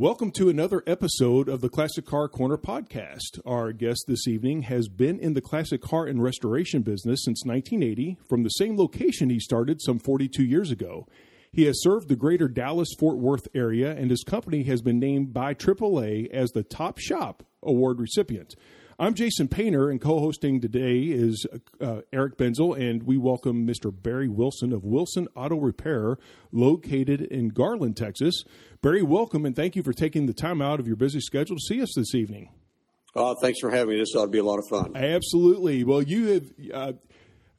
Welcome to another episode of the Classic Car Corner podcast. Our guest this evening has been in the classic car and restoration business since 1980 from the same location he started some 42 years ago. He has served the greater Dallas Fort Worth area, and his company has been named by AAA as the Top Shop Award recipient. I'm Jason Painter, and co hosting today is uh, Eric Benzel, and we welcome Mr. Barry Wilson of Wilson Auto Repair, located in Garland, Texas. Barry, welcome, and thank you for taking the time out of your busy schedule to see us this evening. Uh, thanks for having me. This ought to be a lot of fun. Absolutely. Well, you have. Uh,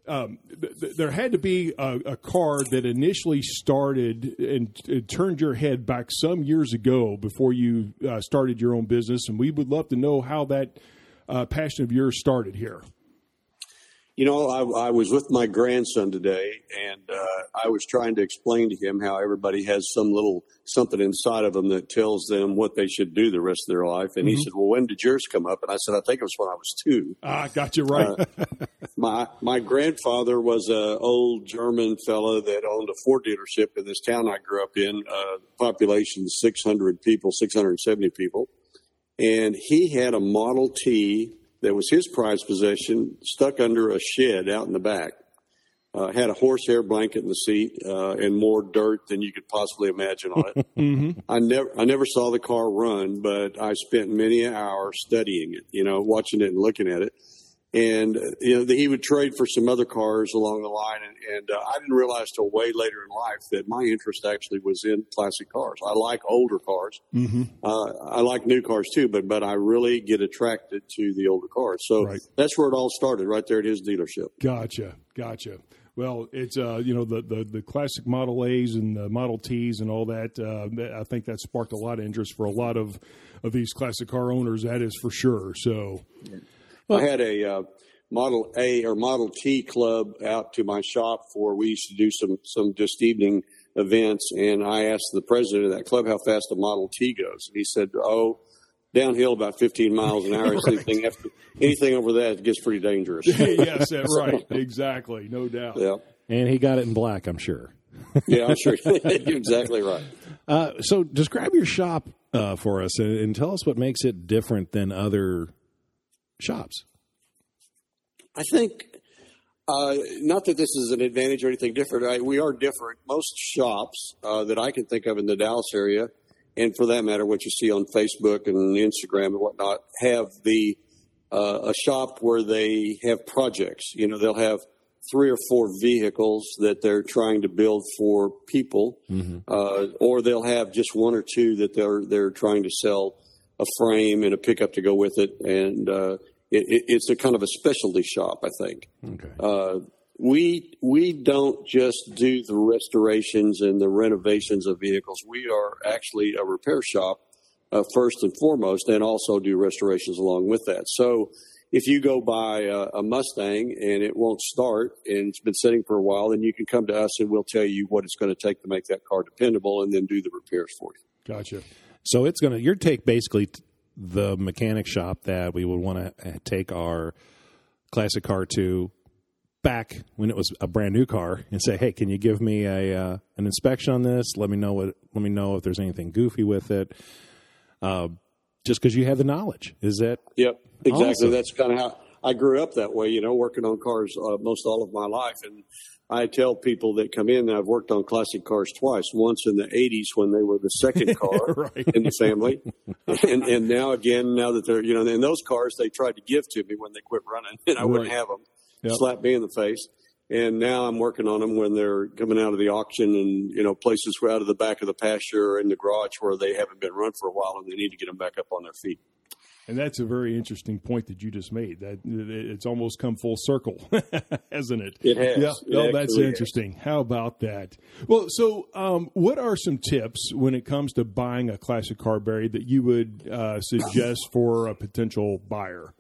um, th- th- there had to be a, a, car that initially started and, and, turned your head back some years ago before you uh, started your own business, and we would love to know how that uh, passion of yours started here? You know, I, I was with my grandson today, and uh, I was trying to explain to him how everybody has some little something inside of them that tells them what they should do the rest of their life. And mm-hmm. he said, "Well, when did yours come up?" And I said, "I think it was when I was two. Ah, got you right. uh, my my grandfather was a old German fellow that owned a Ford dealership in this town I grew up in. Uh, population six hundred people, six hundred seventy people and he had a Model T that was his prized possession stuck under a shed out in the back. Uh, had a horsehair blanket in the seat uh, and more dirt than you could possibly imagine on it. mm-hmm. I never, I never saw the car run, but I spent many an hour studying it. You know, watching it and looking at it and uh, you know he would trade for some other cars along the line and, and uh, i didn't realize till way later in life that my interest actually was in classic cars i like older cars mm-hmm. uh, i like new cars too but but i really get attracted to the older cars so right. that's where it all started right there at his dealership gotcha gotcha well, it's uh, you know the, the, the classic Model A's and the Model T's and all that. Uh, I think that sparked a lot of interest for a lot of of these classic car owners. That is for sure. So, well, I had a uh, Model A or Model T club out to my shop for we used to do some some just evening events, and I asked the president of that club how fast a Model T goes, and he said, "Oh." Downhill about 15 miles an hour. right. anything, after, anything over that gets pretty dangerous. yes, that's right. Exactly. No doubt. Yeah. And he got it in black, I'm sure. yeah, I'm sure. You're exactly right. Uh, so describe your shop uh, for us and, and, tell us what makes it different than other shops? I think uh, not that this is an advantage or anything different. I, we are different. Most shops uh, that I can think of in the Dallas area, and for that matter, what you see on Facebook and Instagram and whatnot, have the uh, a shop where they have projects. You know, they'll have three or four vehicles that they're trying to build for people, mm-hmm. Uh, or they'll have just one or two that they're they're trying to sell a frame and a pickup to go with it, and uh, it, it's a kind of a specialty shop, I think. Okay. Uh, we we don't just do the restorations and the renovations of vehicles. We are actually a repair shop uh, first and foremost, and also do restorations along with that. So. If you go buy a, a Mustang and it won't start and it's been sitting for a while, then you can come to us and we'll tell you what it's going to take to make that car dependable and then do the repairs for you. Gotcha. So it's going to your take basically the mechanic shop that we would want to take our classic car to back when it was a brand new car and say, "Hey, can you give me a uh, an inspection on this? Let me know what let me know if there's anything goofy with it." Uh, just because you have the knowledge, is that? Yep, exactly. Awesome? That's kind of how I grew up that way. You know, working on cars uh, most all of my life, and I tell people that come in that I've worked on classic cars twice. Once in the '80s when they were the second car right. in the family, and and now again now that they're you know in those cars they tried to give to me when they quit running, and I right. wouldn't have them. Yep. Slap me in the face. And now I'm working on them when they're coming out of the auction and, you know, places where out of the back of the pasture or in the garage where they haven't been run for a while and they need to get them back up on their feet. And that's a very interesting point that you just made. That it's almost come full circle, hasn't it? It has. Yeah. It oh, that's interesting. Has. How about that? Well, so um, what are some tips when it comes to buying a classic car, Barry, that you would uh, suggest for a potential buyer?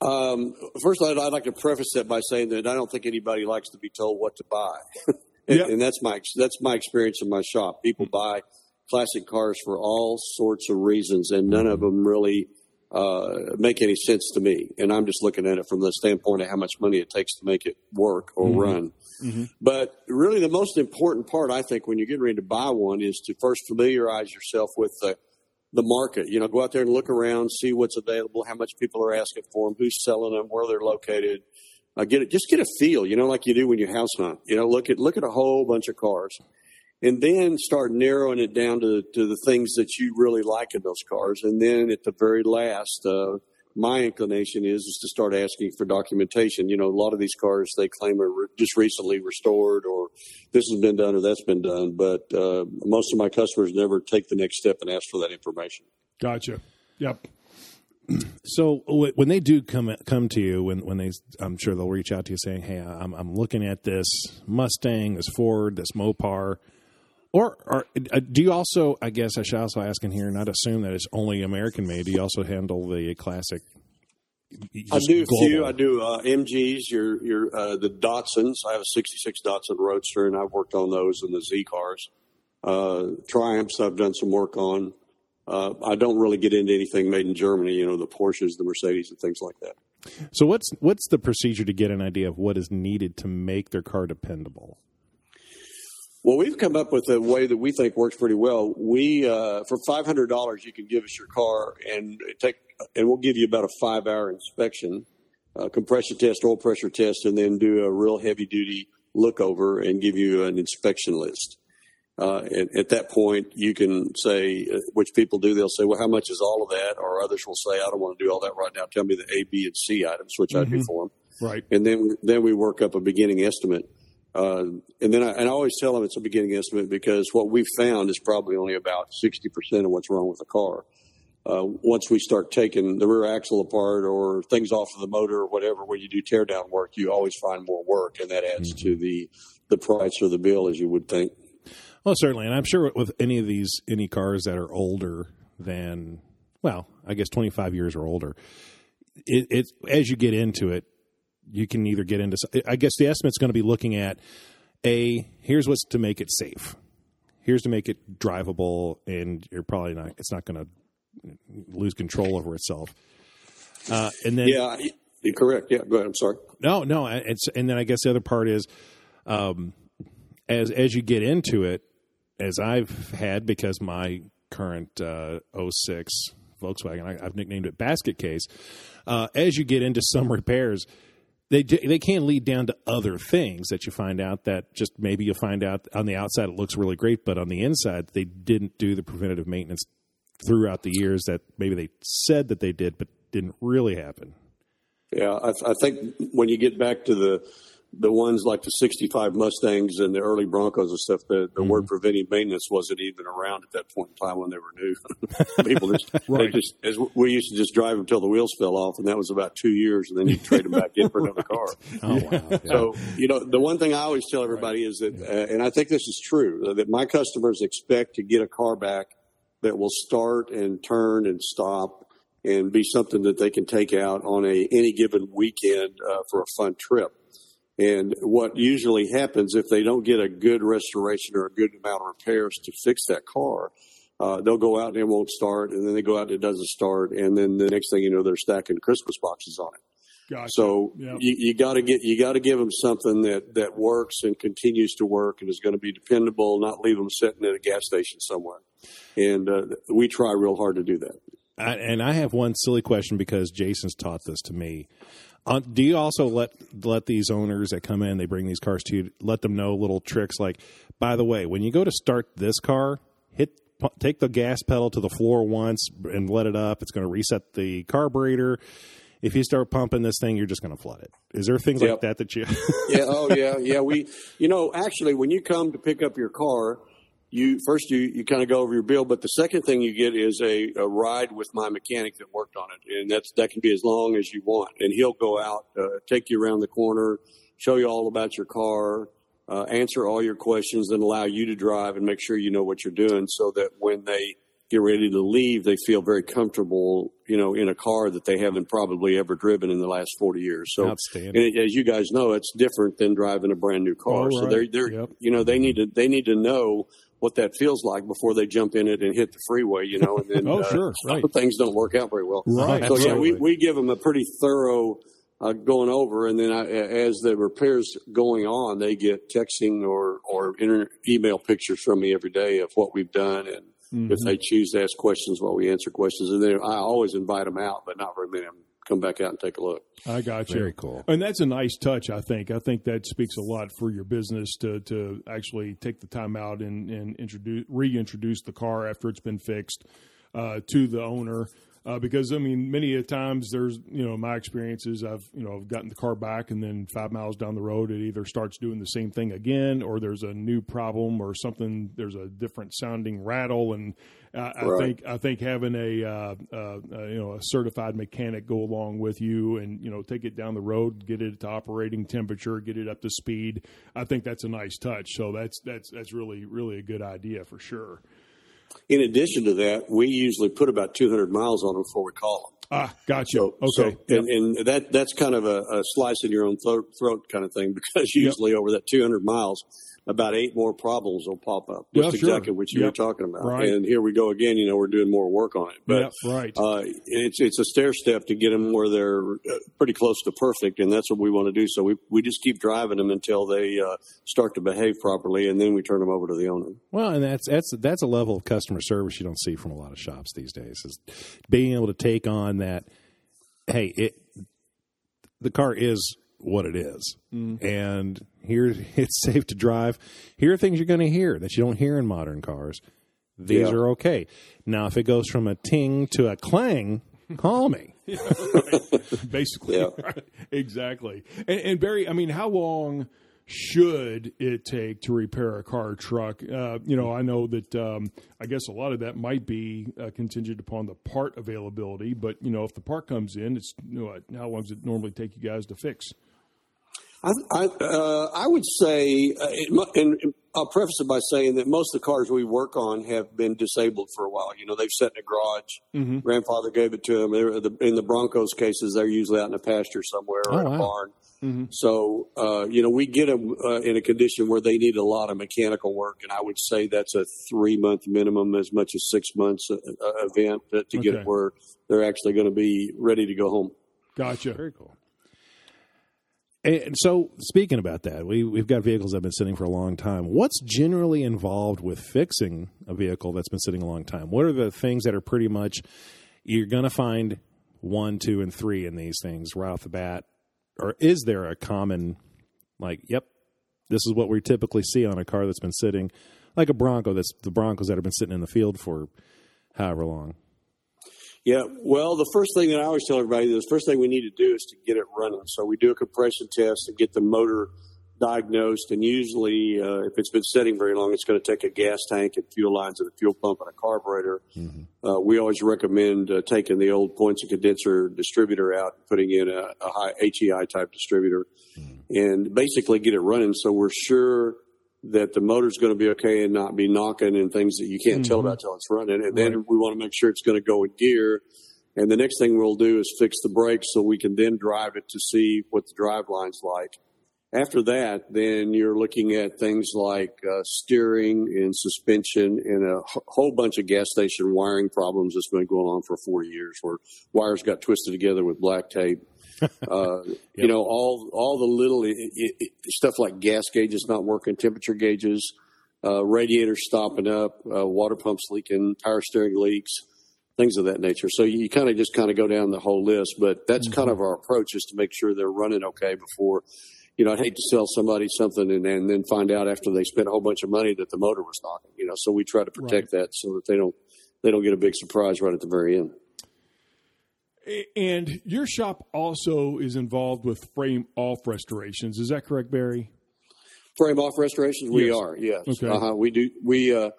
Um, first, I'd, I'd, like to preface that by saying that I don't think anybody likes to be told what to buy, and, yep. and that's my that's my experience in my shop. People buy classic cars for all sorts of reasons, and none of mm-hmm. them really uh, make any sense to me. And I'm just looking at it from the standpoint of how much money it takes to make it work or Mm-hmm. run. But really, the most important part, I think, when you're getting ready to buy one, is to first familiarize yourself with the the market. You know, go out there and look around, see what's available, how much people are asking for them, who's selling them, where they're located. Uh, get it, just get a feel. You know, like you do when you house hunt. You know, look at look at a whole bunch of cars, and then start narrowing it down to to the things that you really like in those cars. And then at the very last, uh, my inclination is is to start asking for documentation. You know, a lot of these cars they claim are re- just recently restored, or this has been done, or that's been done. But uh, most of my customers never take the next step and ask for that information. Gotcha. Yep. So when they do come come to you, when when they, I'm sure they'll reach out to you saying, "Hey, I'm I'm looking at this Mustang, this Ford, this Mopar." Or, or uh, do you also? I guess I should also ask in here, not assume that it's only American made. Do you also handle the classic? I do a few. I do uh, MGs. Your your uh, the Datsuns. I have a '66 Datsun Roadster, and I've worked on those and the Z cars. Uh, Triumphs. I've done some work on. Uh, I don't really get into anything made in Germany. You know, the Porsches, the Mercedes, and things like that. So what's what's the procedure to get an idea of what is needed to make their car dependable? Well, we've come up with a way that we think works pretty well. We uh, for five hundred dollars, you can give us your car and take, and we'll give you about a five hour inspection, uh, compression test, oil pressure test, and then do a real heavy duty look over and give you an inspection list. Uh, and at that point, you can say, uh, which people do, they'll say, well, how much is all of that? Or others will say, I don't want to do all that right now. Tell me the A, B, and C items, which I do for them Right. and then then we work up a beginning estimate. Uh, and then I, and I always tell them it's a beginning estimate because what we've found is probably only about sixty percent of what's wrong with the car. Uh, once we start taking the rear axle apart or things off of the motor or whatever, when you do tear down work, you always find more work, and that adds to the the price or the bill, as you would think. Well, certainly, and I'm sure with any of these any cars that are older than well, I guess 25 years or older, it, it as you get into it, you can either get into. I guess the estimate's going to be looking at a here's what's to make it safe, here's to make it drivable, and you're probably not. It's not going to lose control over itself. Uh, and then Yeah, you're correct. Yeah, go ahead. I'm sorry. no, no, it's and then I guess the other part is, um, as as you get into it, as I've had because my current uh, 06 Volkswagen, I, I've nicknamed it basket case. Uh, as you get into some repairs, they they can lead down to other things that you find out that just maybe you find out on the outside it looks really great, but on the inside they didn't do the preventative maintenance throughout the years that maybe they said that they did, but didn't really happen. Yeah, I, I think when you get back to the the ones like the '65 Mustangs and the early Broncos and stuff, the, the word preventive maintenance wasn't even around at that point in time when they were new. People just, Right. they just, as we used to just drive them until the wheels fell off, and that was about two years, and then you trade them back in for another car. Oh wow! Yeah. So, you know, the one thing I always tell everybody is that, uh, and I think this is true, that my customers expect to get a car back that will start and turn and stop and be something that they can take out on a any given weekend uh, for a fun trip. And what usually happens if they don't get a good restoration or a good amount of repairs to fix that car, uh, they'll go out and it won't start, and then they go out and it doesn't start, and then the next thing you know, they're stacking Christmas boxes on it. Gotcha. So Yep. you, you got to get you got to give them something that that works and continues to work and is going to be dependable. Not leave them sitting at a gas station somewhere. And uh, we try real hard to do that. I, and I have one silly question because Jason's taught this to me. Uh, do you also let let these owners that come in, they bring these cars to you, let them know little tricks like, by the way, when you go to start this car, hit take the gas pedal to the floor once and let it up. It's going to reset the carburetor. If you start pumping this thing, you're just going to flood it. Is there things like that that you? yeah. Oh, yeah. Yeah. We, you know, actually, when you come to pick up your car, you first you, you kind of go over your bill, but the second thing you get is a, a ride with my mechanic that worked on it, and that's that can be as long as you want, and he'll go out, uh, take you around the corner, show you all about your car, uh, answer all your questions, and allow you to drive and make sure you know what you're doing, so that when they get ready to leave, they feel very comfortable, you know, in a car that they haven't probably ever driven in the last 40 years. So, and it, as you guys know, it's different than driving a brand new car. Oh, So they're, they're, Yep. you know, they need to, they need to know what that feels like before they jump in it and hit the freeway, you know, and then Oh, uh, sure, right. things don't work out very well. Right, So yeah, we, we give them a pretty thorough uh, going over, and then I, as the repairs going on, they get texting or or inter- email pictures from me every day of what we've done, and Mm-hmm. if they choose to ask questions, while we answer questions, and then I always invite them out, but not very many of them come back out and take a look. I got you. Very cool. And that's a nice touch, I think. I think that speaks a lot for your business to, to actually take the time out and, and introduce reintroduce the car after it's been fixed uh, to the owner. Uh, because I mean, many a times there's you know my experiences. I've you know I've gotten the car back, and then five miles down the road, it either starts doing the same thing again, or there's a new problem, or something. There's a different sounding rattle, and I Right. think I think having a uh, uh, uh, you know a certified mechanic go along with you and you know take it down the road, get it to operating temperature, get it up to speed. I think that's a nice touch. So that's that's that's really really a good idea for sure. In addition to that, we usually put about 200 miles on them before we call them. Ah, gotcha. So, okay. so- and, and that that's kind of a, a slice in your own throat, throat kind of thing because usually over that 200 miles, about eight more problems will pop up. Well, Just exactly what you Yep. were talking about. Right. And here we go again. You know, we're doing more work on it, but. yeah, right. Uh, it's it's a stair step to get them where they're uh, pretty close to perfect, and that's what we want to do. So we we just keep driving them until they uh, start to behave properly, and then we turn them over to the owner. Well, and that's that's that's a level of customer service you don't see from a lot of shops these days. Is being able to take on that. Hey, it the car is what it is, and here it's safe to drive. Here are things you're going to hear that you don't hear in modern cars. These Yeah. are okay. Now, if it goes from a ting to a clang, call me. basically. Yeah. Right. Exactly. And, and Barry, I mean, how long should it take to repair a car or truck? Uh, you know, I know that um, I guess a lot of that might be uh, contingent upon the part availability, but you know, if the part comes in, it's you know, how long does it normally take you guys to fix? I I, uh, I would say, uh, and I'll preface it by saying that most of the cars we work on have been disabled for a while. You know, they've sat in a garage. Grandfather gave it to them. They were, the, in the Broncos cases, they're usually out in a pasture somewhere or Oh, in a wow. barn. So, uh, you know, we get them uh, in a condition where they need a lot of mechanical work, and I would say that's a three month minimum, as much as six months uh, uh, event to, to get it where they're actually going to be ready to go home. Gotcha. Very cool. And so, speaking about that, we we've got vehicles that have been sitting for a long time. What's generally involved with fixing a vehicle that's been sitting a long time? What are the things that are pretty much you're going to find one, two, and three in these things right off the bat, or is there a common like, yep, this is what we typically see on a car that's been sitting, like a Bronco that's the Broncos that have been sitting in the field for however long? Yeah, well, the first thing that I always tell everybody, is the first thing we need to do is to get it running. So we do a compression test and get the motor diagnosed. And usually, uh, if it's been sitting very long, it's going to take a gas tank and fuel lines and a fuel pump and a carburetor. Uh, we always recommend uh, taking the old points and condenser distributor out, and putting in a, a high HEI type distributor, and basically get it running. So we're sure that the motor's going to be okay and not be knocking and things that you can't tell about till it's running. And then we want to make sure it's going to go in gear. And the next thing we'll do is fix the brakes so we can then drive it to see what the drive line's like. After that, then you're looking at things like uh, steering and suspension and a whole bunch of gas station wiring problems that's been going on for 40 years where wires got twisted together with black tape. Uh, You know, all all the little i i i stuff like gas gauges not working, temperature gauges, uh, radiators stopping up, uh, water pumps leaking, power steering leaks, things of that nature. So you kind of just kind of go down the whole list, but that's kind of our approach is to make sure they're running okay before. You know, I'd hate to sell somebody something and, and then find out after they spent a whole bunch of money that the motor was knocking. You know, so we try to protect that so that they don't they don't get a big surprise right at the very end. And your shop also is involved with frame off restorations. Is that correct, Barry? Frame off restorations, we Yes. are. Yes, Okay. uh-huh. we do. We uh,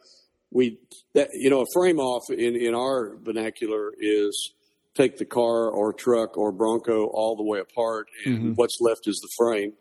we that you know a frame off in in our vernacular is take the car or truck or Bronco all the way apart, and what's left is the frame.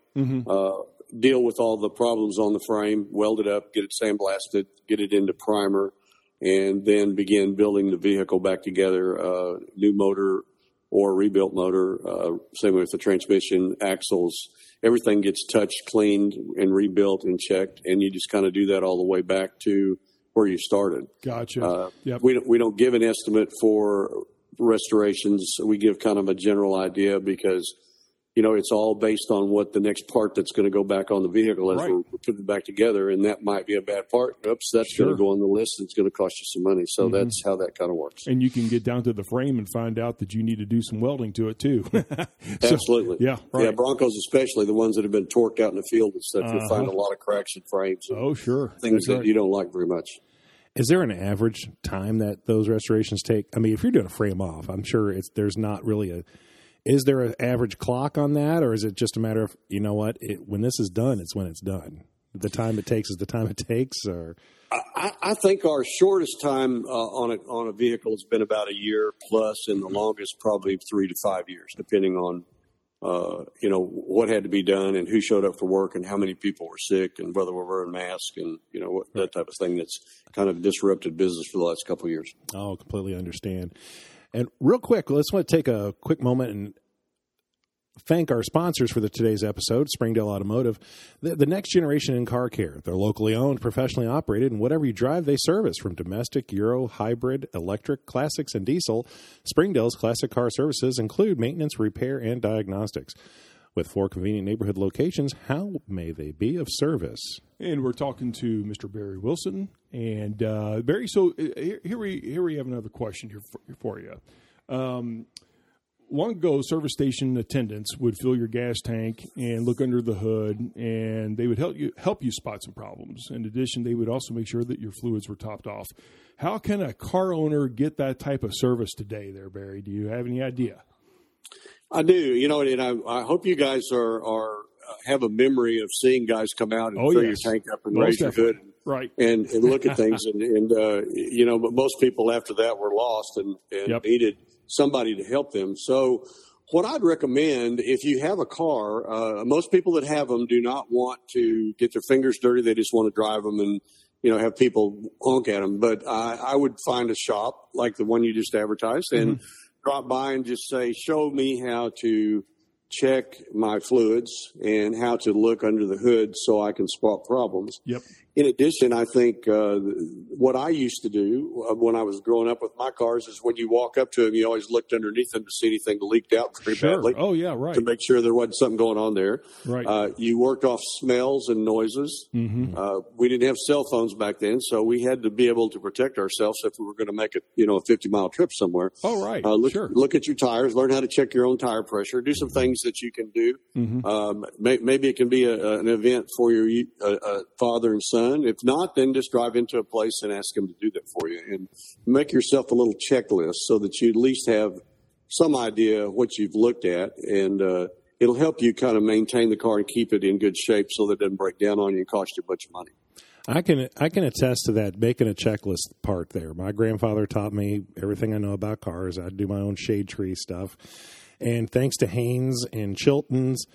Uh, deal with all the problems on the frame, weld it up, get it sandblasted, get it into primer, and then begin building the vehicle back together. Uh, new motor or rebuilt motor. Uh, same with the transmission, axles. Everything gets touched, cleaned, and rebuilt and checked. And you just kind of do that all the way back to where you started. Gotcha. Uh, yep. We don't, we don't give an estimate for restorations. We give kind of a general idea because you know it's all based on what the next part that's going to go back on the vehicle as Right. we're putting it back together, and that might be a bad part. Oops, that's Sure. going to go on the list. and It's going to cost you some money. So Mhm. that's how that kind of works. and you can get down to the frame and find out that you need to do some welding to it too. So, Absolutely. yeah. Yeah, Broncos especially the ones that have been torqued out in the field and stuff. You'll find Uh-huh. a lot of cracks in frames, oh, sure. things That's that right. you don't like very much. Is there an average time that those restorations take? I mean, if you're doing a frame off, I'm sure it's there's not really a. Is there an average clock on that, or is it just a matter of you know what? It, when this is done, it's when it's done. The time it takes is the time it takes, or I, I think our shortest time uh, on a on a vehicle has been about a year plus, and the longest probably three to five years, depending on uh, you know what had to be done and who showed up for work and how many people were sick and whether we're wearing masks and you know what, that type of thing. That's kind of disrupted business for the last couple of years. Oh, completely understand. And real quick, let's want to take a quick moment and thank our sponsors for the today's episode, Springdale Automotive, the, the next generation in car care. They're locally owned, professionally operated, and whatever you drive, they service from domestic, Euro, hybrid, electric, classics, and diesel. Springdale's classic car services include maintenance, repair, and diagnostics. With four convenient neighborhood locations, how may they be of service? And we're talking to Mr. Barry Wilson. And uh, Barry, so uh, here, here we here we have another question here for, for you. Um, long ago, service station attendants would fill your gas tank and look under the hood, and they would help you help you spot some problems. In addition, they would also make sure that your fluids were topped off. How can a car owner get that type of service today, there, Barry? Do you have any idea? I do, you know, and I, I hope you guys are are uh, have a memory of seeing guys come out and Oh, fill yes. your tank up and Most raise your hood definitely. Right. and, and look at things and, and uh, you know but most people after that were lost and, and Yep. needed somebody to help them so what i'd recommend if you have a car uh, most people that have them do not want to get their fingers dirty they just want to drive them and you know have people honk at them but i, I would find a shop like the one you just advertised and drop by and just say show me how to check my fluids and how to look under the hood so i can spot problems Yep. In addition, I think uh, what I used to do uh, when I was growing up with my cars is when you walk up to them, you always looked underneath them to see anything leaked out very Sure. badly Oh, yeah. Right. to make sure there wasn't something going on there. Right. Uh, you worked off smells and noises. mm-hmm. Uh, we didn't have cell phones back then, so we had to be able to protect ourselves if we were going to make a you know a 50 mile trip somewhere. Oh, right. Uh, look, sure. look at your tires. Learn how to check your own tire pressure. Do some things that you can do. Mhm. Um, may, maybe it can be a, an event for your uh, father and son. If not, then just drive into a place and ask them to do that for you, and make yourself a little checklist so that you at least have some idea what you've looked at, and uh, it'll help you kind of maintain the car and keep it in good shape so that it doesn't break down on you and cost you a bunch of money. I can I can attest to that making a checklist part there. My grandfather taught me everything I know about cars. I do my own shade tree stuff, and thanks to Haynes and Chilton's,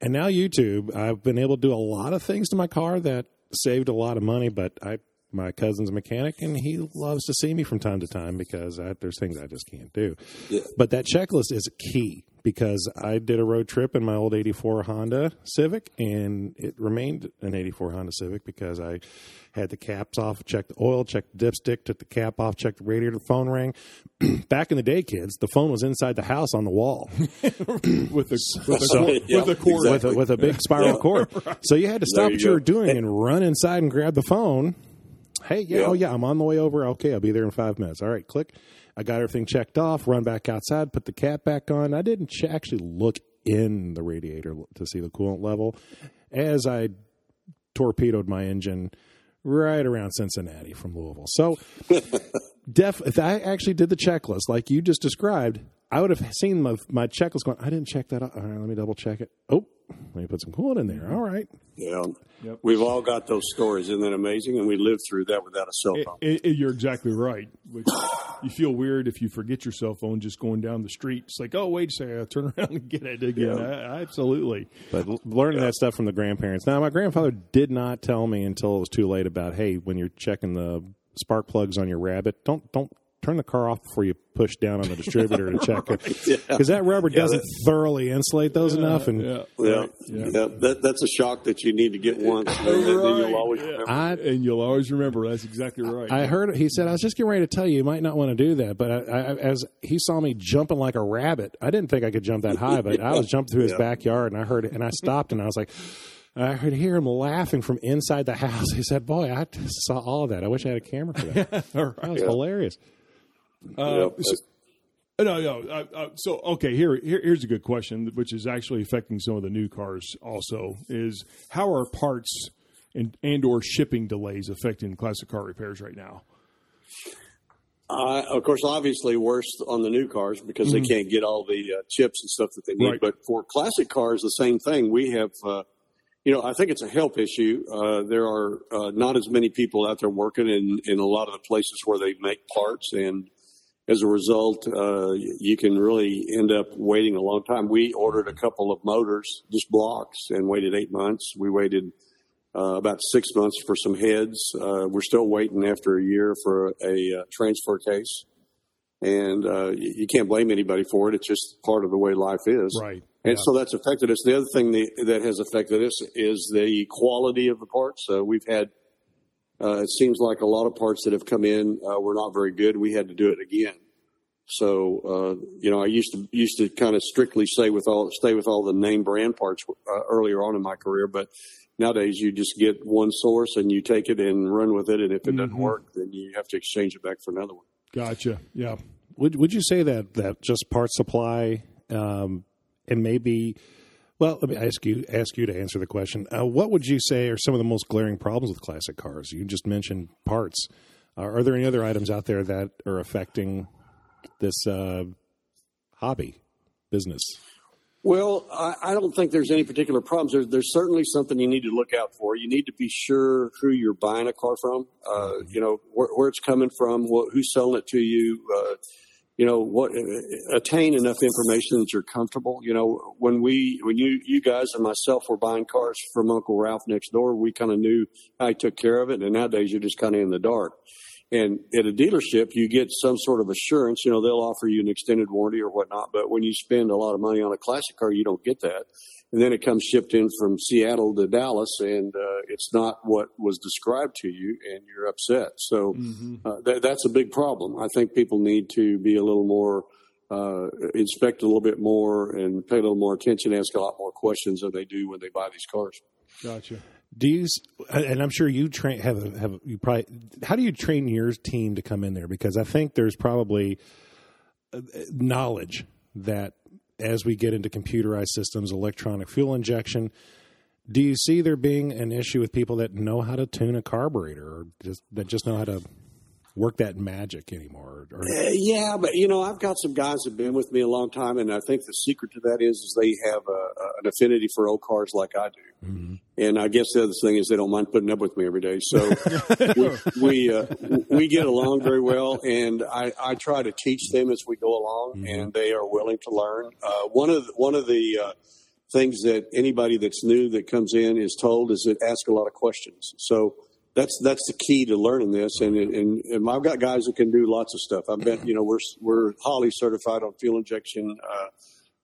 and now YouTube, I've been able to do a lot of things to my car that saved a lot of money. But I my cousin's a mechanic, and he loves to see me from time to time because I, there's things I just can't do. Yeah. But that checklist is key because I did a road trip in my old 84 Honda Civic and it remained an 84 Honda Civic because I had the caps off, checked the oil, checked the dipstick, took the cap off, checked the radiator, the phone rang. Back in the day, kids, the phone was inside the house on the wall with the with So- cord, yeah, with cord. with, a, with a big spiral cord. So you had to stop what you were doing and run inside and grab the phone. Hey, yeah, Yeah. oh yeah, I'm on the way over. Okay, I'll be there in five minutes. All right, click. I got everything checked off. Run back outside. Put the cap back on. I didn't ch- actually look in the radiator to see the coolant level as I torpedoed my engine right around Cincinnati from Louisville. So, def if I actually did the checklist like you just described, I would have seen my my checklist going. I didn't check that. out. All right, let me double check it. Oh, let me put some coolant in there. All right. Yeah. Yep. We've all got those stories. Isn't that amazing? And we lived through that without a cell phone. it- it- you're exactly right. Which you feel weird if you forget your cell phone just going down the street. It's like, oh, wait a second, I'll turn around and get it again. Yeah. I, absolutely. But l- learning that stuff from the grandparents. Now, my grandfather did not tell me until it was too late about, hey, when you're checking the spark plugs on your rabbit, don't don't turn the car off before you push down on the distributor to check it because that rubber doesn't thoroughly insulate those enough. And Yeah. Yeah, Yeah. yeah. That, that's a shock that you need to get once, and then, then you'll always remember. I And you'll always remember. That's exactly right. I heard he said I was just getting ready to tell you you might not want to do that, but I, I, as he saw me jumping like a rabbit, I didn't think I could jump that high, but I was jumping through his Yeah. backyard and I heard it, and I stopped and I was like. I could hear him laughing from inside the house. He said, "Boy, I saw all of that. I wish I had a camera for that. That was hilarious." Uh, Yeah. so- no, no. Uh, uh, so, okay, here, here, here's a good question, which is actually affecting some of the new cars. Also, is how are parts and and or shipping delays affecting classic car repairs right now? Uh, of course, obviously worse on the new cars because they can't get all the uh, chips and stuff that they need. Mm-hmm. Right. But for classic cars, the same thing. We have, uh, you know, I think it's a help issue. Uh, there are uh, not as many people out there working in, in a lot of the places where they make parts, and as a result, uh, you can really end up waiting a long time. We ordered a couple of motors, just blocks, and waited eight months. We waited uh, about six months for some heads. Uh, we're still waiting after a year for a, uh transfer case. And uh, you, can't blame anybody for it. It's just part of the way life is. Right. And Yeah. so that's affected us. The other thing that, that has affected us is the quality of the parts. Uh, we've had, uh, it seems like a lot of parts that have come in uh, were not very good. We had to do it again. So uh, you know, I used to used to kind of strictly say with all stay with all the name brand parts uh, earlier on in my career, but nowadays you just get one source and you take it and run with it, and if it doesn't work, then you have to exchange it back for another one. Gotcha. Yeah. Would Would you say that that just part supply um, and maybe? Well, let me ask you ask you to answer the question. Uh, what would you say are some of the most glaring problems with classic cars? You just mentioned parts. Uh, are there any other items out there that are affecting this uh, hobby business? Well, I, I don't think there's any particular problems. There's, there's certainly something you need to look out for. You need to be sure who you're buying a car from. Uh, you know where, where it's coming from, what, who's selling it to you. Uh, you know what? uh, Attain enough information that you're comfortable. You know when we, when you, you guys and myself were buying cars from Uncle Ralph next door, we kind of knew he took care of it. And nowadays, you're just kind of in the dark. And at a dealership, you get some sort of assurance. You know, they'll offer you an extended warranty or whatnot. But when you spend a lot of money on a classic car, you don't get that. And then it comes shipped in from Seattle to Dallas, and uh, it's not what was described to you, and you're upset. So uh, th- that's a big problem. I think people need to be a little more uh, inspect a little bit more and pay a little more attention, ask a lot more questions than they do when they buy these cars. Gotcha. Do you? And I'm sure you train have a, have you probably. How do you train your team to come in there? Because I think there's probably uh, knowledge that as we get into computerized systems, electronic fuel injection. Do you see there being an issue with people that know how to tune a carburetor or just, that just know how to work that magic anymore? Or, Uh, yeah, but you know, I've got some guys that've been with me a long time, and I think the secret to that is, is they have a, a, an affinity for old cars like I do. And I guess the other thing is they don't mind putting up with me every day. So we we, uh, we get along very well, and I, I try to teach them as we go along, and they are willing to learn. Uh, one of the, one of the uh, things that anybody that's new that comes in is told is that ask a lot of questions. So that's that's the key to learning this. And and, and I've got guys that can do lots of stuff. I've been you know we're we're Holley certified on fuel injection. Uh,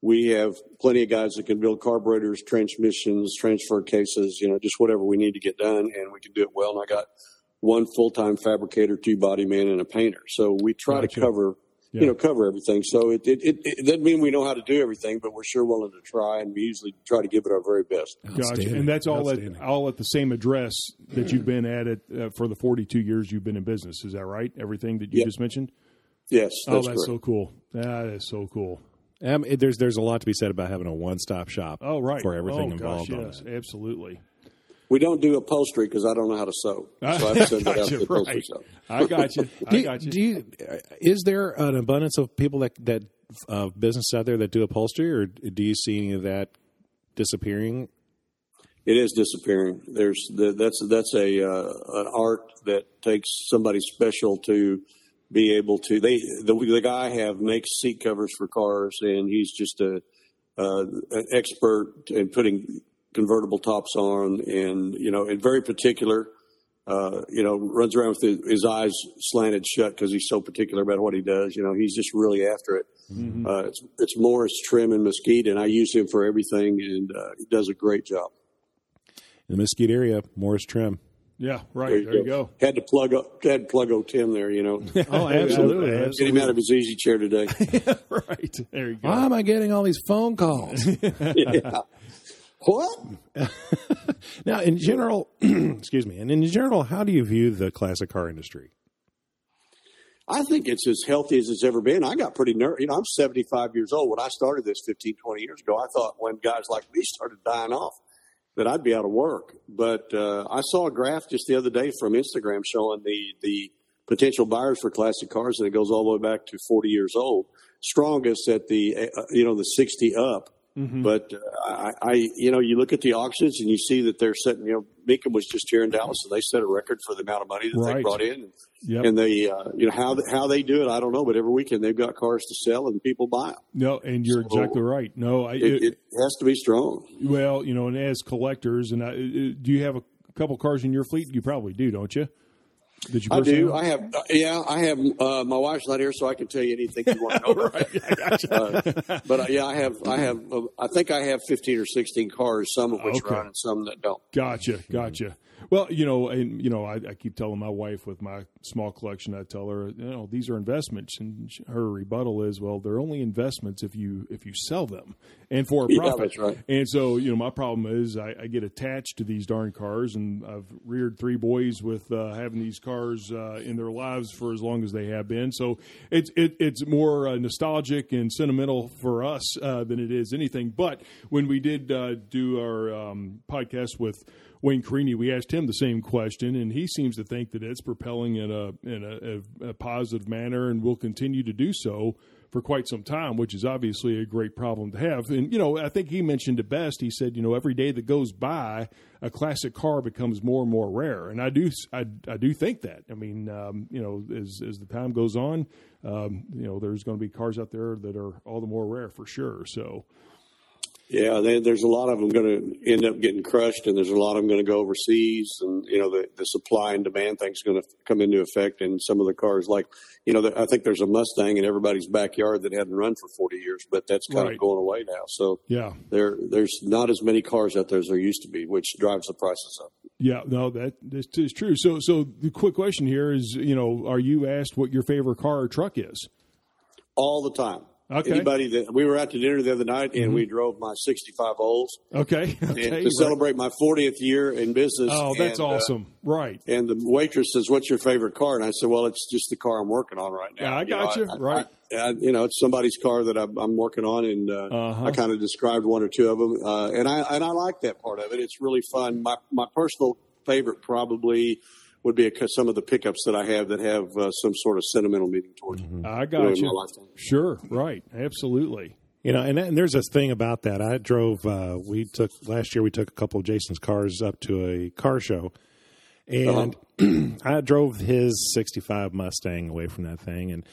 we have plenty of guys that can build carburetors, transmissions, transfer cases, you know, just whatever we need to get done, and we can do it well. And I got one full time fabricator, two body man, and a painter. So we try Gotcha. to cover. Yeah. You know, cover everything. So it, it, it, it doesn't mean we know how to do everything, but we're sure willing to try, and we usually try to give it our very best. Gotcha. And that's all at all at the same address that you've been at it uh, for the 42 years you've been in business. Is that right? Everything that you Yeah. just mentioned. Yes, oh, that's that's correct. so cool. That is so cool. Um, it- there's there's a lot to be said about having a one stop shop. Oh, right. for everything oh, involved. Gosh, yes, absolutely. We don't do upholstery because I don't know how to sew. So I send that out to upholstery right. shop. I got you. I you, got you. do you, is there an abundance of people that that uh, business out there that do upholstery, or do you see any of that disappearing? It is disappearing. There's the, that's that's a uh, an art that takes somebody special to be able to. They the, the guy I have makes seat covers for cars, and he's just a uh, an expert in putting convertible tops on, and you know, and very particular. uh, you know, runs around with his, his eyes slanted shut because he's so particular about what he does. You know, he's just really after it. Mm-hmm. Uh, it's, it's Morris Trim and Mesquite, and I use him for everything, and uh, he does a great job. In the Mesquite area, Morris Trim. Yeah, right. There you, there you go. go. Had to plug up, had to plug O Tim there, you know. oh, absolutely, absolutely. Get him out of his easy chair today. right. There you go. Why am I getting all these phone calls? yeah. What? now, in general, excuse me, and in general, how do you view the classic car industry? I think it's as healthy as it's ever been. I got pretty nervous. You know, I'm 75 years old. When I started this 15, 20 years ago, I thought when guys like me started dying off that I'd be out of work. But uh, I saw a graph just the other day from Instagram showing the the potential buyers for classic cars, and it goes all the way back to 40 years old. Strongest at the uh, you know the 60 up. Mm-hmm. But uh, I, I, you know, you look at the auctions and you see that they're setting. You know, Mecum was just here in Dallas, and they set a record for the amount of money that right. they brought in. Yep. And they, uh, you know, how how they do it, I don't know. But every weekend they've got cars to sell, and people buy them. No, and you're so exactly right. No, I, it, it, it, has to be strong. Well, you know, and as collectors, and I, do you have a couple cars in your fleet? You probably do, don't you? Did you? I do. I have. Uh, yeah, I have. Uh, my wife's not here, so I can tell you anything you want to know. right. Uh, but uh, yeah, I have. I have. Uh, I think I have fifteen or sixteen cars, some of which okay. run and some that don't. Gotcha. Gotcha. Well, you know, and you know, I, I, keep telling my wife with my small collection, I tell her, you know, these are investments, and her rebuttal is, well, they're only investments if you if you sell them and for a profit. Yeah, right. And so, you know, my problem is I, I get attached to these darn cars, and I've reared three boys with uh, having these cars uh, in their lives for as long as they have been. So it's it, it's more uh, nostalgic and sentimental for us uh, than it is anything. But when we did uh, do our um, podcast with Wayne Carini, we asked him the same question, and he seems to think that it's propelling in a in a, a, a positive manner, and will continue to do so for quite some time, which is obviously a great problem to have. And you know, I think he mentioned it best. He said, you know, every day that goes by, a classic car becomes more and more rare, and I do, I, I do think that. I mean, um, you know, as as the time goes on, um, you know, there's going to be cars out there that are all the more rare for sure. So. Yeah, they, there's a lot of them going to end up getting crushed, and there's a lot of them going to go overseas, and you know the, the supply and demand thing's going to come into effect in some of the cars. Like, you know, the, I think there's a Mustang in everybody's backyard that hadn't run for 40 years, but that's kind right. of going away now. So yeah, there there's not as many cars out there as there used to be, which drives the prices up. Yeah, no, that is true. So, so the quick question here is, you know, are you asked what your favorite car or truck is? All the time. Okay. Anybody that we were out to dinner the other night and mm-hmm. we drove my 65 Olds. Okay. okay. to celebrate my 40th year in business. Oh, that's and, uh, awesome. Uh, right. And the waitress says, "What's your favorite car?" And I said, "Well, it's just the car I'm working on right now." Yeah, I got you. you. I, right. I, I, you know, it's somebody's car that I'm, I'm working on, and uh, uh-huh. I kind of described one or two of them, uh, and I and I like that part of it. It's really fun. My my personal favorite probably would be a, some of the pickups that I have that have uh, some sort of sentimental meaning towards mm-hmm. I got you. Sure, right, absolutely. You know, and, and there's this thing about that. I drove. Uh, we took last year. We took a couple of Jason's cars up to a car show, and uh-huh. I drove his '65 Mustang away from that thing, and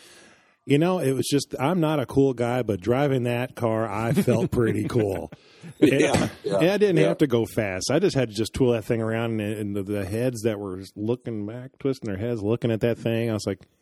you know, it was just I'm not a cool guy, but driving that car, I felt pretty cool. yeah, yeah, and I didn't yeah. have to go fast. I just had to just tool that thing around, and, and the, the, heads that were looking back, twisting their heads, looking at that thing, I was like,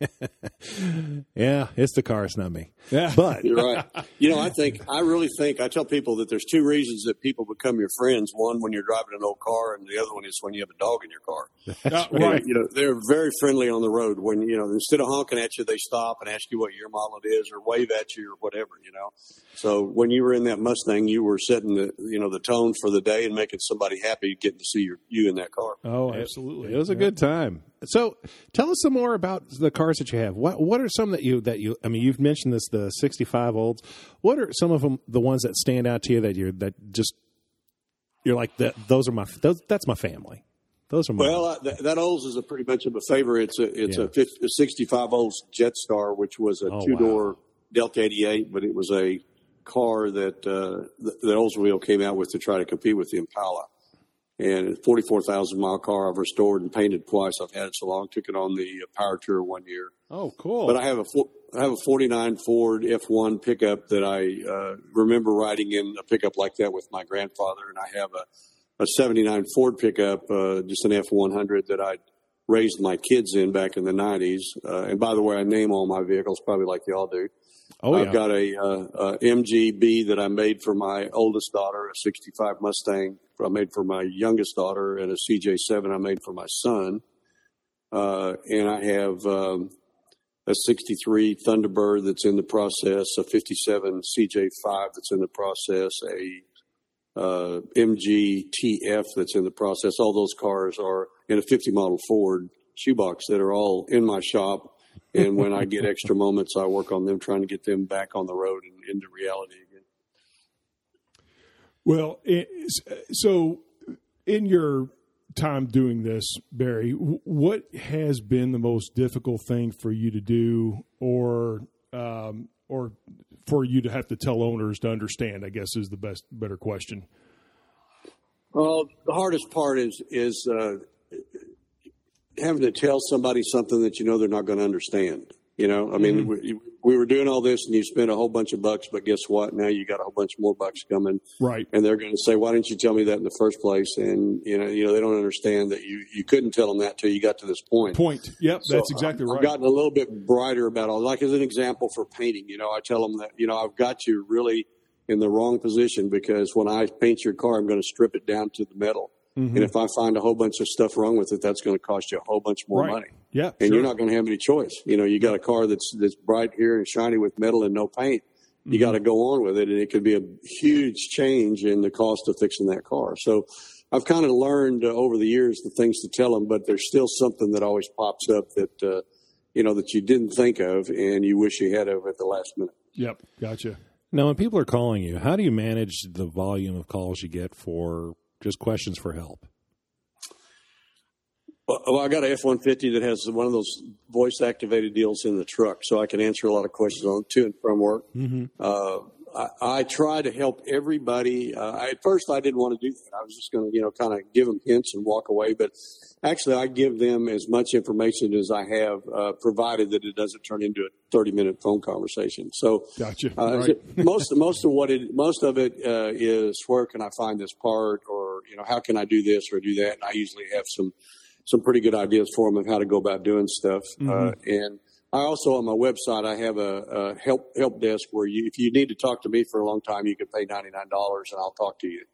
"Yeah, it's the car, it's not me." Yeah, but you're right. You know, I think I really think I tell people that there's two reasons that people become your friends. One, when you're driving an old car, and the other one is when you have a dog in your car. Uh, right. you know, they're very friendly on the road. When you know, instead of honking at you, they stop and ask you what year model it is, or wave at you, or whatever. You know. So when you were in that Mustang, you were setting the you know the tone for the day and making somebody happy getting to see your, you in that car. Oh, absolutely! It was a yeah. good time. So tell us some more about the cars that you have. What what are some that you that you? I mean, you've mentioned this the sixty five olds. What are some of them the ones that stand out to you that you're that just you're like that? Those are my those, that's my family. Those are my well. Uh, that, that Olds is a pretty much of a favorite. It's a it's yeah. a, 50, a, 65 Olds Jetstar, which was a oh, two door wow. Delta 88, but it was a car that uh, that Oldsmobile came out with to try to compete with the Impala. And 44,000 mile car I've restored and painted twice. I've had it so long. Took it on the Power Tour one year. Oh, cool! But I have a I have a 49 Ford F1 pickup that I uh, remember riding in a pickup like that with my grandfather, and I have a a 79 Ford pickup, uh, just an F100 that I raised my kids in back in the 90s. Uh, and by the way, I name all my vehicles probably like y'all do. Oh, yeah. I've got a, uh, a MGB that I made for my oldest daughter, a 65 Mustang I made for my youngest daughter, and a CJ7 I made for my son. Uh, and I have um, a 63 Thunderbird that's in the process, a 57 CJ5 that's in the process, a uh, MG TF that's in the process. All those cars are in a 50 model Ford shoebox that are all in my shop. And when I get extra moments, I work on them, trying to get them back on the road and into reality again. Well, so in your time doing this, Barry, what has been the most difficult thing for you to do, or um, or for you to have to tell owners to understand? I guess is the best better question. Well, the hardest part is is uh, having to tell somebody something that you know they're not going to understand. You know, I mean, mm-hmm. we, we, were doing all this and you spent a whole bunch of bucks, but guess what? Now you got a whole bunch more bucks coming. Right. And they're going to say, why didn't you tell me that in the first place? And, you know, you know, they don't understand that you, you couldn't tell them that till you got to this point. Point. Yep. So that's exactly I've, right. I've gotten a little bit brighter about all, like as an example for painting, you know, I tell them that, you know, I've got you really in the wrong position because when I paint your car, I'm going to strip it down to the metal. Mm-hmm. And if I find a whole bunch of stuff wrong with it, that's going to cost you a whole bunch more right. money. Yeah, and sure. you're not going to have any choice. You know, you got a car that's that's bright here and shiny with metal and no paint. You mm-hmm. got to go on with it, and it could be a huge change in the cost of fixing that car. So, I've kind of learned uh, over the years the things to tell them, but there's still something that always pops up that uh, you know that you didn't think of and you wish you had of at the last minute. Yep, gotcha. Now, when people are calling you, how do you manage the volume of calls you get for just questions for help? Well, I got an F one fifty that has one of those voice activated deals in the truck, so I can answer a lot of questions on to and from work. Mm-hmm. Uh, I, I, try to help everybody. Uh, at first, I didn't want to do that. I was just going to, you know, kind of give them hints and walk away. But actually, I give them as much information as I have, uh, provided that it doesn't turn into a thirty-minute phone conversation. So, gotcha. Uh, right. most most of what it most of it uh, is where can I find this part, or you know, how can I do this or do that. And I usually have some some pretty good ideas for them of how to go about doing stuff. Mm-hmm. Uh, and I also on my website I have a, a, help help desk where you if you need to talk to me for a long time you can pay ninety nine dollars and I'll talk to you.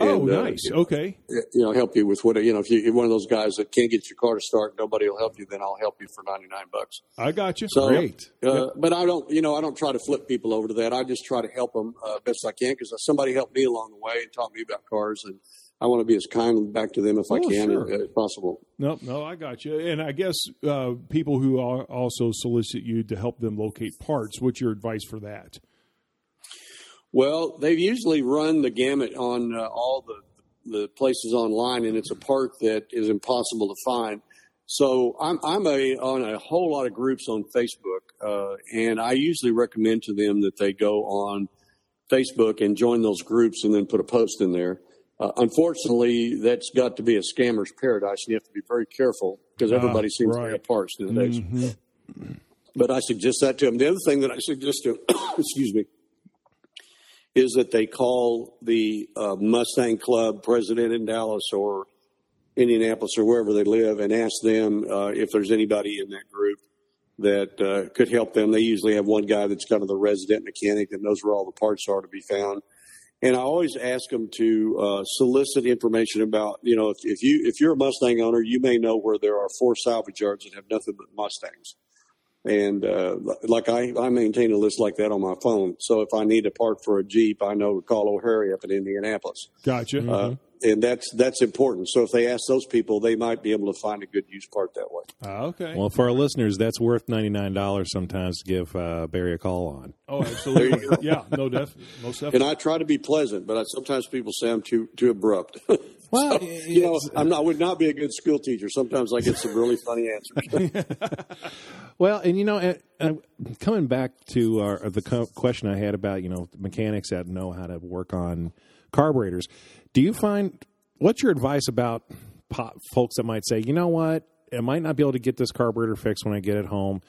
Oh, and, oh, nice. Uh, okay. You know, help you with what you know. If you're one of those guys that can't get your car to start, nobody will help you. Then I'll help you for ninety nine bucks. I got you. So, Great. Uh, yep. But I don't, you know, I don't try to flip people over to that. I just try to help them uh, best I can because somebody helped me along the way and taught me about cars, and I want to be as kind back to them if oh, I can, sure. if, if, possible. No, no, I got you. And I guess uh, people who also solicit you to help them locate parts. What's your advice for that? Well, they've usually run the gamut on uh, all the the places online, and it's a part that is impossible to find. So I'm I'm a on a whole lot of groups on Facebook, uh, and I usually recommend to them that they go on Facebook and join those groups, and then put a post in there. Uh, unfortunately, that's got to be a scammer's paradise, and you have to be very careful because ah, everybody uh, seems right. to have parts these days. Mm-hmm. But I suggest that to them. The other thing that I suggest to them, excuse me, is that they call the uh, Mustang Club president in Dallas or Indianapolis or wherever they live and ask them uh, if there's anybody in that group that uh, could help them. They usually have one guy that's kind of the resident mechanic that knows where all the parts are to be found and I always ask them to uh, solicit information about, you know, if, if you if you're a Mustang owner, you may know where there are four salvage yards that have nothing but Mustangs. And uh, like I, I maintain a list like that on my phone. So if I need a part for a Jeep, I know to call O'Hare up in Indianapolis. Gotcha. Uh, mm-hmm and that's that's important. So if they ask those people, they might be able to find a good used part that way. Uh, okay. Well, for our listeners, that's worth ninety nine dollars sometimes to give uh, Barry a call on. Oh, absolutely. yeah, no, def- most definitely. And I try to be pleasant, but I, sometimes people say I'm too too abrupt. Well, so, you know, I'm not, I would not be a good school teacher. Sometimes I get some really funny answers. well, and you know, uh, coming back to our, the question I had about you know mechanics that know how to work on carburetors do you find what's your advice about pop, folks that might say, you know what, I might not be able to get this carburetor fixed when I get it home.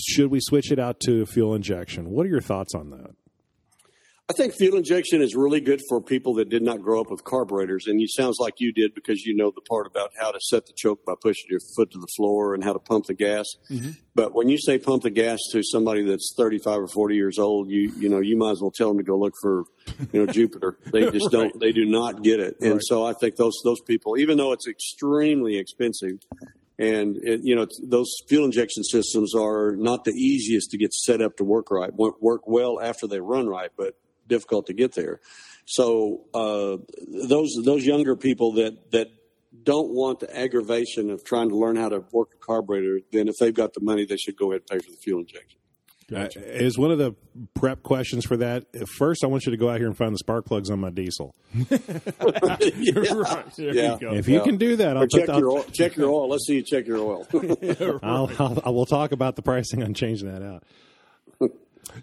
Should we switch it out to fuel injection? What are your thoughts on that? I think fuel injection is really good for people that did not grow up with carburetors, and it sounds like you did because you know the part about how to set the choke by pushing your foot to the floor and how to pump the gas. Mm-hmm. But when you say pump the gas to somebody that's 35 or 40 years old, you you know you might as well tell them to go look for you know Jupiter. They just right. don't they do not get it, and right. so I think those those people, even though it's extremely expensive, and it, you know those fuel injection systems are not the easiest to get set up to work right, work well after they run right, but difficult to get there. So uh, those those younger people that that don't want the aggravation of trying to learn how to work a carburetor, then if they've got the money, they should go ahead and pay for the fuel injection. Gotcha. Uh, is one of the prep questions for that. First, I want you to go out here and find the spark plugs on my diesel. yeah. Right. yeah. You if you yeah. can do that, I'll check, your oil, check your oil. Let's see you check your oil. I'll, I'll, I will talk about the pricing on changing that out.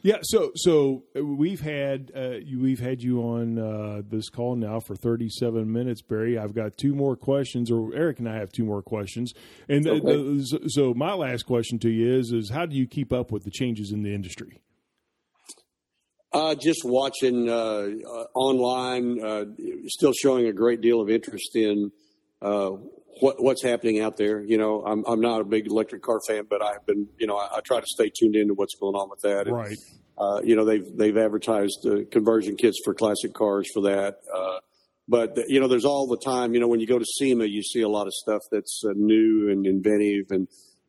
Yeah, so so we've had uh, we've had you on uh, this call now for 37 minutes, Barry. I've got two more questions, or Eric and I have two more questions. And okay. the, so my last question to you is: is how do you keep up with the changes in the industry? Uh, just watching uh, uh, online, uh, still showing a great deal of interest in what, what's happening out there. You know, I'm I'm not a big electric car fan, but I've been, you know, I, I try to stay tuned into what's going on with that. And, right. Uh, you know, they've they've advertised uh, conversion kits for classic cars for that. Uh, but you know, there's all the time. You know, when you go to SEMA, you see a lot of stuff that's uh, new and inventive, and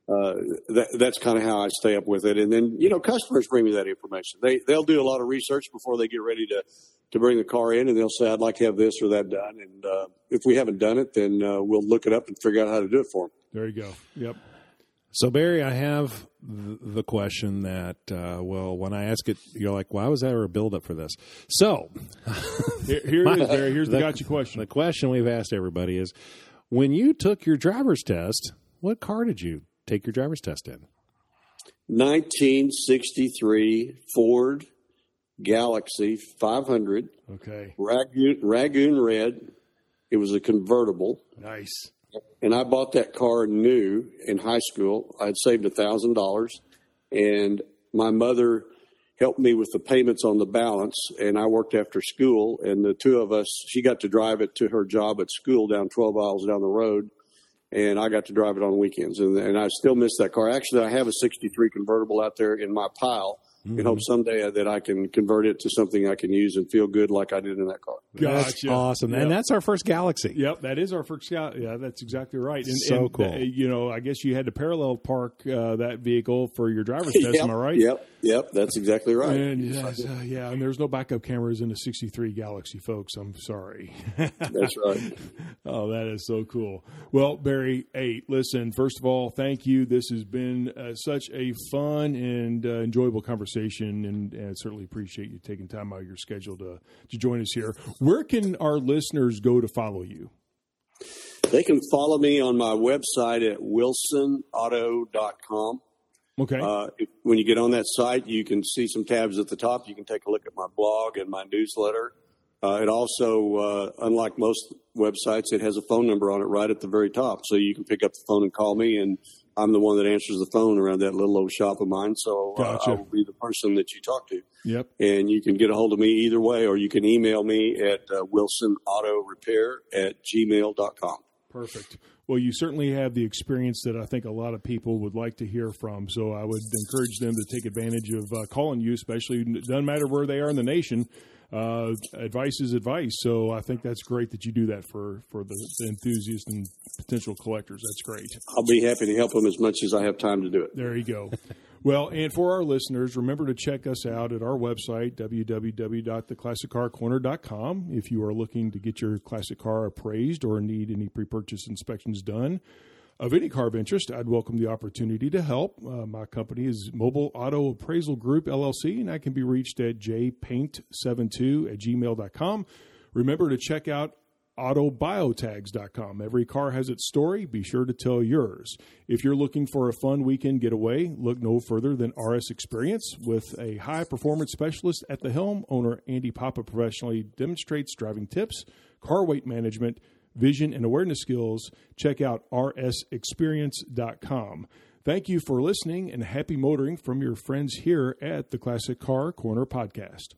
uh, that, that's kind of how I stay up with it. And then you know, customers bring me that information. They they'll do a lot of research before they get ready to to bring the car in, and they'll say, "I'd like to have this or that done." And uh, if we haven't done it, then uh, we'll look it up and figure out how to do it for them. There you go. Yep. So Barry, I have the question that uh, well, when I ask it, you're like, "Why was there a buildup for this?" So here, here it is, Barry. Here's the, the gotcha question. The question we've asked everybody is: When you took your driver's test, what car did you take your driver's test in? 1963 Ford Galaxie 500. Okay. Rangoon, Rangoon red. It was a convertible. Nice. And I bought that car new in high school. I'd saved a thousand dollars, and my mother helped me with the payments on the balance. And I worked after school, and the two of us, she got to drive it to her job at school down 12 miles down the road, and I got to drive it on weekends. And, and I still miss that car. Actually, I have a '63 convertible out there in my pile mm-hmm. and hope someday that I can convert it to something I can use and feel good like I did in that car. Gotcha. That's awesome. Yep. And that's our first Galaxie. Yep, that is our first Galaxie. Yeah, that's exactly right. And, so and, cool. Uh, you know, I guess you had to parallel park uh, that vehicle for your driver's test. yep. Am I right? Yep, yep, that's exactly right. And yes, uh, yeah, and there's no backup cameras in the 63 Galaxie, folks. I'm sorry. that's right. oh, that is so cool. Well, Barry, hey, listen, first of all, thank you. This has been uh, such a fun and uh, enjoyable conversation, and, and certainly appreciate you taking time out of your schedule to, to join us here. Where can our listeners go to follow you? They can follow me on my website at wilsonauto.com. Okay. Uh, if, when you get on that site, you can see some tabs at the top. You can take a look at my blog and my newsletter. Uh, it also, uh, unlike most websites, it has a phone number on it right at the very top. So you can pick up the phone and call me, and I'm the one that answers the phone around that little old shop of mine. So uh. I will be the person that you talk to. Yep. And you can get a hold of me either way, or you can email me at uh, wilsonautorepair at gmail.com. Perfect. Well, you certainly have the experience that I think a lot of people would like to hear from. So I would encourage them to take advantage of uh, calling you, especially it doesn't matter where they are in the nation. Uh, advice is advice. So I think that's great that you do that for for the, the enthusiasts and potential collectors. That's great. I'll be happy to help them as much as I have time to do it. There you go. Well, and for our listeners, remember to check us out at our website, www.theclassiccarcorner.com, if you are looking to get your classic car appraised or need any pre purchase inspections done. Of any car of interest, I'd welcome the opportunity to help. Uh, my company is Mobile Auto Appraisal Group, LLC, and I can be reached at jpaint72 at gmail.com. Remember to check out autobiotags.com. Every car has its story. Be sure to tell yours. If you're looking for a fun weekend getaway, look no further than RS Experience. With a high performance specialist at the helm, owner Andy Papa professionally demonstrates driving tips, car weight management, vision, and awareness skills. Check out rsexperience.com. Thank you for listening and happy motoring from your friends here at the Classic Car Corner Podcast.